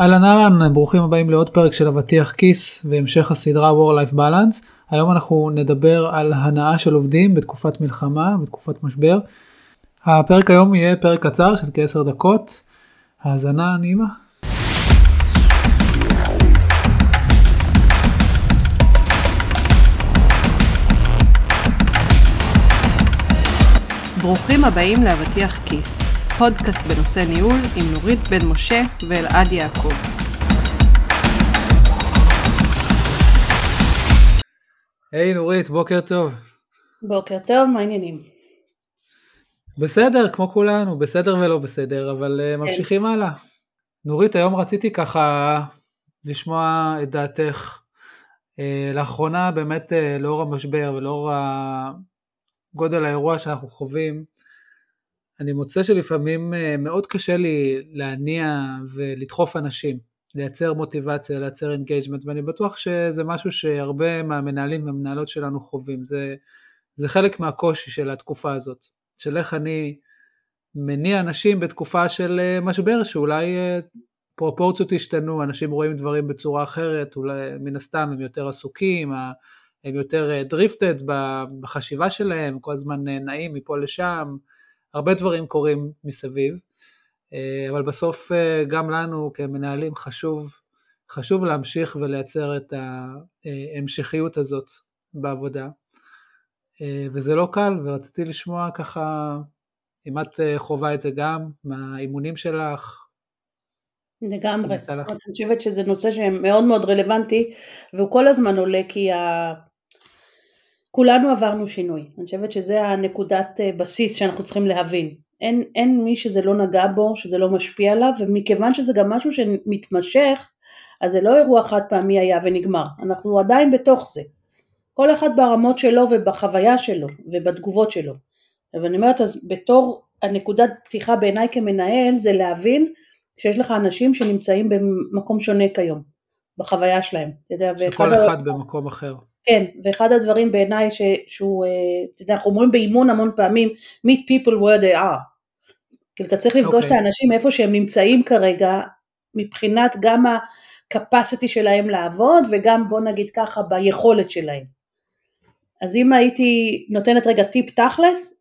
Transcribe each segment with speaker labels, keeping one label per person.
Speaker 1: אהלן אהלן, ברוכים הבאים לעוד פרק של אבטיח כיס והמשך הסדרה War Life Balance. היום אנחנו נדבר על הנאה של עובדים בתקופת מלחמה, בתקופת משבר. הפרק היום יהיה פרק קצר של כעשר דקות. האזנה נעימה.
Speaker 2: ברוכים הבאים לאבטיח כיס, פודקאסט בנושא ניהול עם נורית בן משה ואלעד יעקב.
Speaker 1: היי hey, נורית, בוקר טוב.
Speaker 3: בוקר טוב, מה העניינים?
Speaker 1: בסדר, כמו כולנו, בסדר ולא בסדר, אבל uh, ממשיכים הלאה. נורית, היום רציתי ככה לשמוע את דעתך. Uh, לאחרונה באמת uh, לאור המשבר ולאור גודל האירוע שאנחנו חווים, אני מוצא שלפעמים אה, מאוד קשה לי להניע ולדחוף אנשים, לייצר מוטיבציה, לייצר engagement, ואני בטוח שזה משהו שהרבה מהמנהלים והמנהלות שלנו חווים. זה, זה חלק מהקושי של התקופה הזאת, של איך אני מניע אנשים בתקופה של אה, משבר, שאולי uh, פרופורציות השתנו, אנשים רואים דברים בצורה אחרת, אולי מן הסתם הם יותר עסוקים, הם יותר דריפטד בחשיבה שלהם, כל הזמן נעים מפה לשם, הרבה דברים קורים מסביב, אבל בסוף גם לנו כמנהלים חשוב, חשוב להמשיך ולייצר את ההמשכיות הזאת בעבודה, וזה לא קל, ורציתי לשמוע ככה, אם את חווה את זה גם, מהאימונים שלך,
Speaker 3: לגמרי, אני חושבת שזה נושא שמאוד מאוד רלוונטי והוא כל הזמן עולה כי ה... כולנו עברנו שינוי, אני חושבת שזה הנקודת אה, בסיס שאנחנו צריכים להבין, אין, אין מי שזה לא נגע בו, שזה לא משפיע עליו, ומכיוון שזה גם משהו שמתמשך, אז זה לא אירוע חד פעמי היה ונגמר, אנחנו עדיין בתוך זה, כל אחד ברמות שלו ובחוויה שלו ובתגובות שלו, ואני אומרת אז בתור הנקודת פתיחה בעיניי כמנהל זה להבין שיש לך אנשים שנמצאים במקום שונה כיום, בחוויה שלהם, אתה יודע,
Speaker 1: שכל אחד במקום אחר.
Speaker 3: כן, ואחד הדברים בעיניי שהוא, אה, אתה יודע, אנחנו אומרים באימון המון פעמים, meet people where they are. כאילו אתה צריך לפגוש okay. את אוקיי. האנשים איפה שהם נמצאים כרגע, מבחינת גם ה-capacity שלהם לעבוד, וגם בוא נגיד ככה ביכולת שלהם. אז אם הייתי נותנת רגע טיפ תכלס,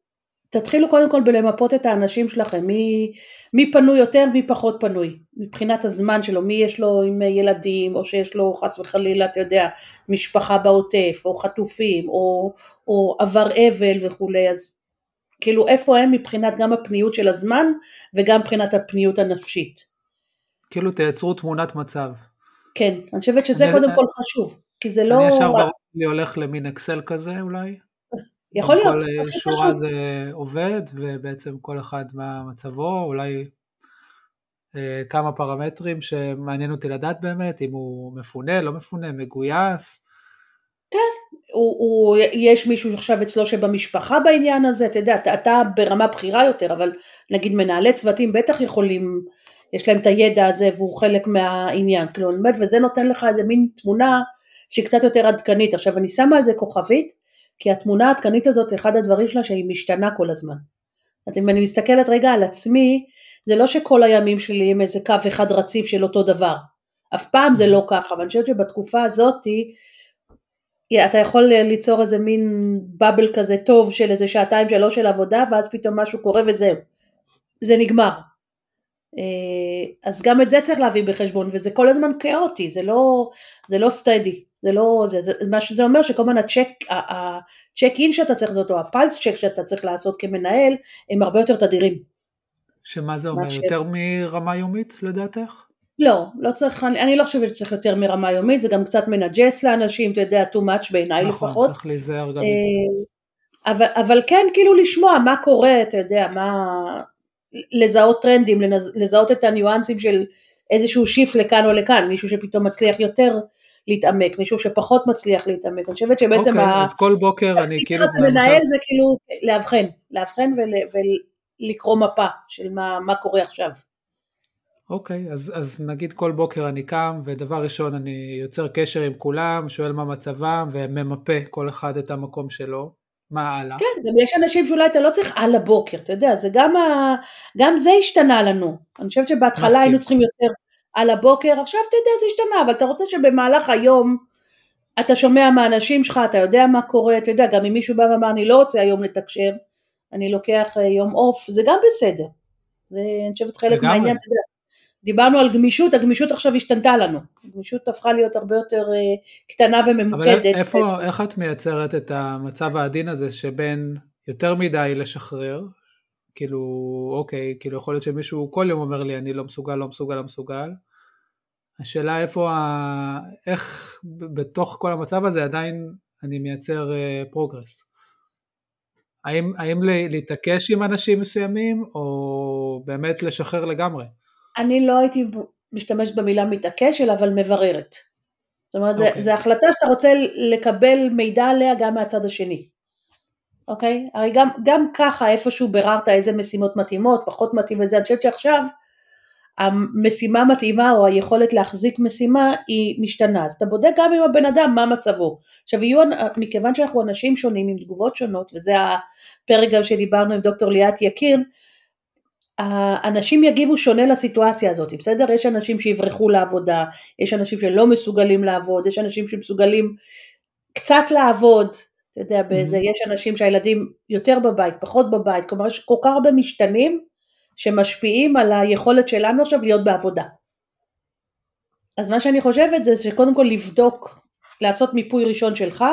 Speaker 3: תתחילו קודם כל בלמפות את האנשים שלכם, מי, מי פנוי יותר, מי פחות פנוי, מבחינת הזמן שלו, מי יש לו עם ילדים, או שיש לו חס וחלילה, אתה יודע, משפחה בעוטף, או חטופים, או, או עבר אבל וכולי, אז כאילו איפה הם מבחינת גם הפניות של הזמן, וגם מבחינת הפניות הנפשית.
Speaker 1: כאילו תייצרו תמונת מצב.
Speaker 3: כן, אני חושבת שזה אני, קודם אני, כל חשוב, כי זה לא...
Speaker 1: אני ישר ברור לי הולך למין אקסל כזה אולי?
Speaker 3: יכול להיות.
Speaker 1: כל שורה זה עובד, ובעצם כל אחד מה מצבו, אולי אה, כמה פרמטרים שמעניין אותי לדעת באמת, אם הוא מפונה, לא מפונה, מגויס.
Speaker 3: כן, הוא, הוא, יש מישהו עכשיו אצלו שבמשפחה בעניין הזה, אתה יודע, אתה, אתה ברמה בכירה יותר, אבל נגיד מנהלי צוותים בטח יכולים, יש להם את הידע הזה והוא חלק מהעניין, כאילו, וזה נותן לך איזה מין תמונה שהיא קצת יותר עדכנית. עכשיו, אני שמה על זה כוכבית, כי התמונה העדכנית הזאת, אחד הדברים שלה שהיא משתנה כל הזמן. אז אם אני מסתכלת רגע על עצמי, זה לא שכל הימים שלי הם איזה קו אחד רציף של אותו דבר. אף פעם זה לא ככה, ואני חושבת שבתקופה הזאתי, אתה יכול ליצור איזה מין בבל כזה טוב של איזה שעתיים שלוש של עבודה, ואז פתאום משהו קורה וזהו. זה נגמר. אה, אז גם את זה צריך להביא בחשבון, וזה כל הזמן כאוטי, זה לא, זה לא steady. זה לא, זה, זה, מה שזה אומר שכל הזמן ה check, ה check-in שאתה צריך לעשות, או ה pulse check שאתה צריך לעשות כמנהל, הם הרבה יותר תדירים.
Speaker 1: שמה זה אומר, ש... יותר מרמה יומית לדעתך?
Speaker 3: לא, לא צריך, אני, אני לא חושבת שצריך יותר מרמה יומית, זה גם קצת מנג'ס לאנשים, אתה יודע, too much בעיניי נכון, לפחות.
Speaker 1: נכון, צריך להיזהר גם מזה.
Speaker 3: אה, אבל, אבל כן, כאילו לשמוע מה קורה, אתה יודע, מה... לזהות טרנדים, לזהות את הניואנסים של איזשהו shift לכאן או לכאן, מישהו שפתאום מצליח יותר להתעמק, מישהו שפחות מצליח להתעמק, אני חושבת שבעצם,
Speaker 1: אוקיי, ה... אז כל בוקר אני כאילו,
Speaker 3: מנהל זה כאילו לאבחן, לאבחן ול... ולקרוא מפה של מה, מה קורה עכשיו.
Speaker 1: אוקיי, אז, אז נגיד כל בוקר אני קם ודבר ראשון אני יוצר קשר עם כולם, שואל מה מצבם וממפה כל אחד את המקום שלו, מה הלאה?
Speaker 3: כן, גם יש אנשים שאולי אתה לא צריך על הבוקר, אתה יודע, זה גם, ה... גם זה השתנה לנו, אני חושבת שבהתחלה היינו צריכים יותר על הבוקר, עכשיו אתה יודע זה השתנה, אבל אתה רוצה שבמהלך היום אתה שומע מהאנשים שלך, אתה יודע מה קורה, אתה יודע, גם אם מישהו בא ואמר אני לא רוצה היום לתקשר, אני לוקח אה, יום אוף, זה גם בסדר. זה אני חושבת חלק. מהעניין, אתה יודע. דיברנו על גמישות, הגמישות עכשיו השתנתה לנו. הגמישות הפכה להיות הרבה יותר אה, קטנה
Speaker 1: אבל
Speaker 3: וממוקדת.
Speaker 1: איפה, איך את מייצרת את המצב העדין הזה שבין יותר מדי לשחרר, כאילו, אוקיי, כאילו יכול להיות שמישהו כל יום אומר לי אני לא מסוגל, לא מסוגל, לא מסוגל. השאלה איפה, ה... איך בתוך כל המצב הזה עדיין אני מייצר progress. האם, האם ל- להתעקש עם אנשים מסוימים, או באמת לשחרר לגמרי?
Speaker 3: אני לא הייתי משתמשת במילה מתעקש, אלא אבל מבררת. זאת אומרת, okay.
Speaker 1: אוקיי.
Speaker 3: זו החלטה שאתה רוצה לקבל מידע עליה גם מהצד השני. אוקיי? הרי גם, גם ככה איפשהו ביררת איזה משימות מתאימות, פחות מתאים וזה, אני חושבת שעכשיו המשימה מתאימה או היכולת להחזיק משימה היא משתנה, אז אתה בודק גם עם הבן אדם מה מצבו. עכשיו יהיו, מכיוון שאנחנו אנשים שונים עם תגובות שונות, וזה הפרק גם שדיברנו עם דוקטור ליאת יקיר, האנשים יגיבו שונה לסיטואציה הזאת, בסדר? יש אנשים שיברחו לעבודה, יש אנשים שלא מסוגלים לעבוד, יש אנשים שמסוגלים קצת לעבוד, אתה יודע, באיזה, יש אנשים שהילדים יותר בבית, פחות בבית, כלומר יש כל כך הרבה משתנים שמשפיעים על היכולת שלנו עכשיו להיות בעבודה. אז מה שאני חושבת זה שקודם כל לבדוק, לעשות מיפוי ראשון שלך,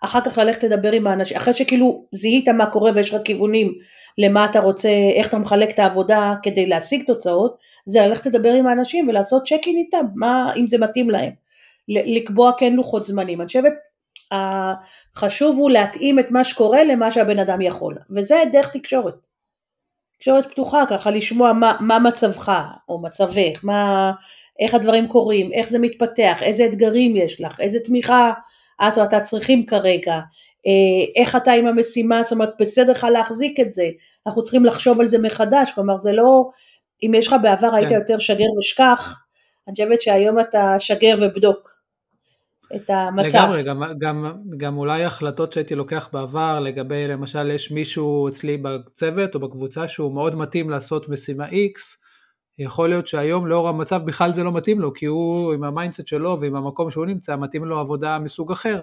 Speaker 3: אחר כך ללכת לדבר עם האנשים, אחרי שכאילו זיהית מה קורה ויש לך כיוונים למה אתה רוצה, איך אתה מחלק את העבודה כדי להשיג תוצאות, זה ללכת לדבר עם האנשים ולעשות צ'ק אין איתם, מה, אם זה מתאים להם, לקבוע כן לוחות זמנים. אני חושבת החשוב הוא להתאים את מה שקורה למה שהבן אדם יכול, וזה דרך תקשורת. תקשורת פתוחה ככה, לשמוע מה, מה מצבך או מצבך, מה, איך הדברים קורים, איך זה מתפתח, איזה אתגרים יש לך, איזה תמיכה את או אתה צריכים כרגע, איך אתה עם המשימה, זאת אומרת בסדר לך להחזיק את זה, אנחנו צריכים לחשוב על זה מחדש, כלומר זה לא, אם יש לך בעבר היית
Speaker 1: כן.
Speaker 3: יותר שגר ושכח, אני חושבת שהיום אתה שגר ובדוק את המצב.
Speaker 1: לגמרי, גם, גם, גם אולי החלטות שהייתי לוקח בעבר לגבי למשל יש מישהו אצלי בצוות או בקבוצה שהוא מאוד מתאים לעשות משימה X, יכול להיות שהיום לאור המצב בכלל זה לא מתאים לו, כי הוא עם ה mindset שלו ועם המקום שהוא נמצא, מתאים לו עבודה מסוג אחר.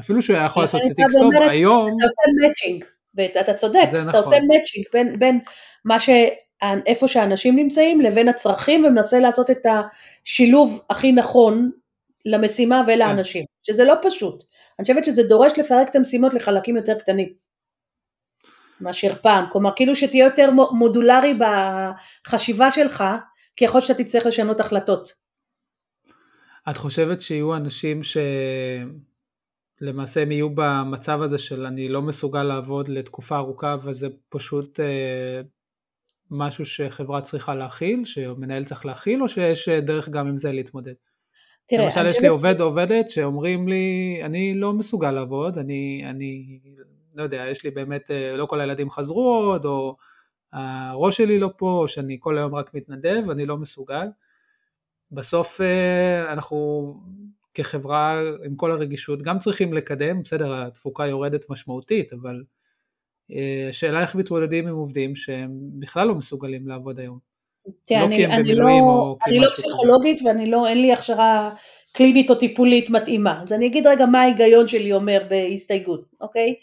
Speaker 1: אפילו שהוא היה יכול לעשות את X טוב, היום...
Speaker 3: אתה עושה מאצ'ינג, ואתה צודק, אתה
Speaker 1: נכון.
Speaker 3: עושה מאצ'ינג בין, בין מה ש... איפה שאנשים נמצאים לבין הצרכים ומנסה לעשות את השילוב הכי נכון למשימה ולאנשים,
Speaker 1: כן.
Speaker 3: שזה לא פשוט. אני חושבת שזה דורש לפרק את המשימות לחלקים יותר קטנים מאשר פעם, כלומר כאילו שתהיה יותר מודולרי בחשיבה שלך, כי יכול להיות שאתה תצטרך לשנות החלטות.
Speaker 1: את חושבת שיהיו אנשים שלמעשה הם יהיו במצב הזה של אני לא מסוגל לעבוד לתקופה ארוכה וזה פשוט אה, משהו שחברה צריכה להכיל, שמנהל צריך להכיל, או שיש דרך גם עם זה להתמודד? תראה, למשל יש לי עובד או עובדת שאומרים לי, אני לא מסוגל לעבוד, אני, אני לא יודע, יש לי באמת, לא כל הילדים חזרו עוד, או הראש שלי לא פה, או שאני כל היום רק מתנדב, אני לא מסוגל. בסוף אנחנו כחברה עם כל הרגישות גם צריכים לקדם, בסדר, התפוקה יורדת משמעותית, אבל השאלה איך מתמודדים עם עובדים שהם בכלל לא מסוגלים לעבוד היום.
Speaker 3: תראה, לא אני, הם אני לא, או אני לא פסיכולוגית כזה. ואני לא, אין לי הכשרה קלינית או טיפולית מתאימה, אז אני אגיד רגע מה ההיגיון שלי אומר בהסתייגות, אוקיי?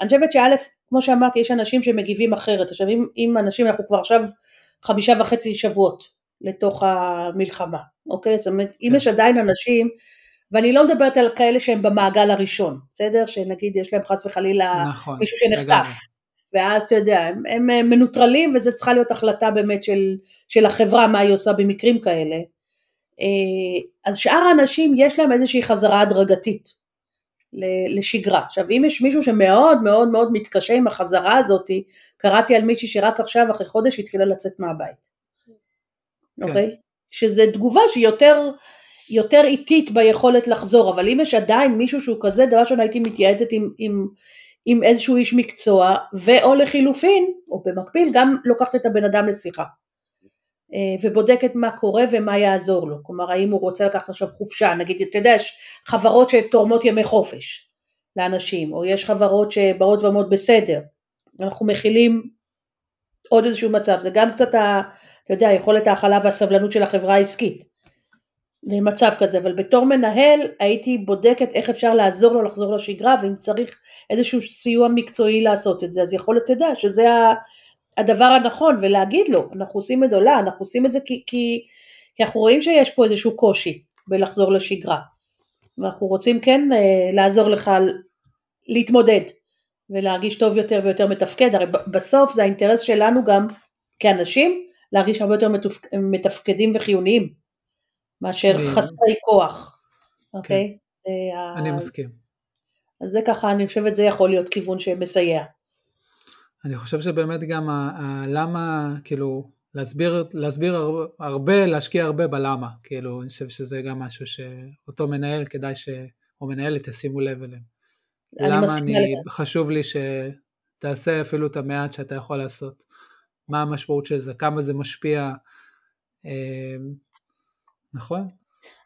Speaker 3: אני חושבת שא', כמו שאמרתי, יש אנשים שמגיבים אחרת, עכשיו אם, אם אנשים, אנחנו כבר עכשיו חמישה וחצי שבועות לתוך המלחמה, אוקיי? זאת אומרת, אם יש עדיין אנשים, ואני לא מדברת על כאלה שהם במעגל הראשון, בסדר? שנגיד יש להם חס וחלילה
Speaker 1: נכון,
Speaker 3: מישהו שנחטף. ואז אתה יודע, הם, הם מנוטרלים וזה צריכה להיות החלטה באמת של, של החברה מה היא עושה במקרים כאלה. אז שאר האנשים יש להם איזושהי חזרה הדרגתית לשגרה. עכשיו אם יש מישהו שמאוד מאוד מאוד מתקשה עם החזרה הזאת, קראתי על מישהי שרק עכשיו אחרי חודש התחילה לצאת מהבית.
Speaker 1: כן.
Speaker 3: אוקיי? Okay? שזה תגובה שהיא יותר, יותר איטית ביכולת לחזור, אבל אם יש עדיין מישהו שהוא כזה, דבר ראשון הייתי מתייעצת עם, עם עם איזשהו איש מקצוע, ואו לחילופין, או במקביל, גם לוקחת את הבן אדם לשיחה. ובודקת מה קורה ומה יעזור לו, כלומר האם הוא רוצה לקחת עכשיו חופשה, נגיד, אתה יודע, יש חברות שתורמות ימי חופש לאנשים, או יש חברות שבאות ואומרות בסדר, אנחנו מכילים עוד איזשהו מצב, זה גם קצת, ה, אתה יודע, יכולת ההכלה והסבלנות של החברה העסקית, למצב כזה, אבל בתור מנהל הייתי בודקת איך אפשר לעזור לו לחזור לשגרה, ואם צריך איזשהו סיוע מקצועי לעשות את זה, אז יכול להיות, יודע, שזה הדבר הנכון, ולהגיד לו, אנחנו עושים את זה, לא, אנחנו עושים את זה כי, כי, כי אנחנו רואים שיש פה איזשהו קושי בלחזור לשגרה, ואנחנו רוצים כן אה, לעזור לך להתמודד, ולהרגיש טוב יותר ויותר מתפקד, הרי בסוף זה האינטרס שלנו גם כאנשים, להרגיש הרבה יותר מתפקדים וחיוניים. מאשר אני... חסרי כוח, אוקיי?
Speaker 1: כן. אני ה... מסכים.
Speaker 3: אז זה ככה, אני חושבת זה יכול להיות כיוון שמסייע.
Speaker 1: אני חושב שבאמת גם ה- ה- למה, כאילו, להסביר, להסביר הרבה, להשקיע הרבה בלמה, כאילו, אני חושב שזה גם משהו שאותו מנהל כדאי ש... או מנהלת ישימו לב אליהם. למה אני, אני חשוב לי שתעשה אפילו את המעט שאתה יכול לעשות. מה המשמעות של זה, כמה זה משפיע, אה, נכון.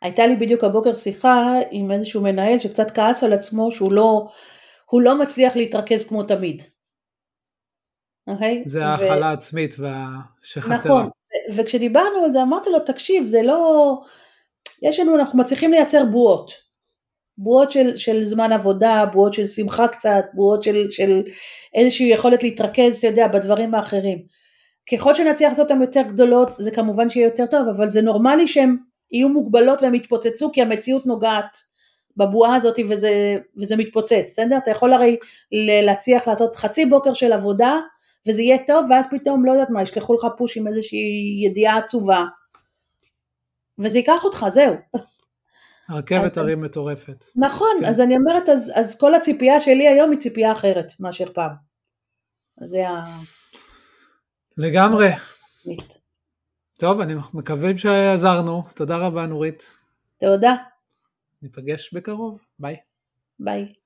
Speaker 3: הייתה לי בדיוק הבוקר שיחה עם איזשהו מנהל שקצת כעס על עצמו שהוא לא, הוא לא מצליח להתרכז כמו תמיד.
Speaker 1: Okay? אוקיי? זה ההכלה העצמית וה... שחסרה.
Speaker 3: נכון, וכשדיברנו על זה אמרתי לו תקשיב זה לא, יש לנו, אנחנו מצליחים לייצר בועות, בועות של, של זמן עבודה, בועות של שמחה קצת, בועות של, של איזושהי יכולת להתרכז, אתה יודע, בדברים האחרים. ככל שנצליח לעשות אותן יותר גדולות זה כמובן שיהיה יותר טוב, אבל זה נורמלי שהן יהיו מוגבלות והן יתפוצצו כי המציאות נוגעת בבועה הזאת וזה, וזה מתפוצץ, בסדר? אתה יכול הרי להצליח לעשות חצי בוקר של עבודה וזה יהיה טוב ואז פתאום לא יודעת מה, ישלחו לך פוש עם איזושהי ידיעה עצובה וזה ייקח אותך, זהו.
Speaker 1: הרכבת הרי מטורפת.
Speaker 3: נכון, כן. אז אני אומרת, אז, אז כל הציפייה שלי היום היא ציפייה אחרת מאשר פעם. זה ה...
Speaker 1: לגמרי. טוב, אני מקווים שעזרנו. תודה רבה, נורית.
Speaker 3: תודה.
Speaker 1: ניפגש בקרוב. ביי.
Speaker 3: ביי.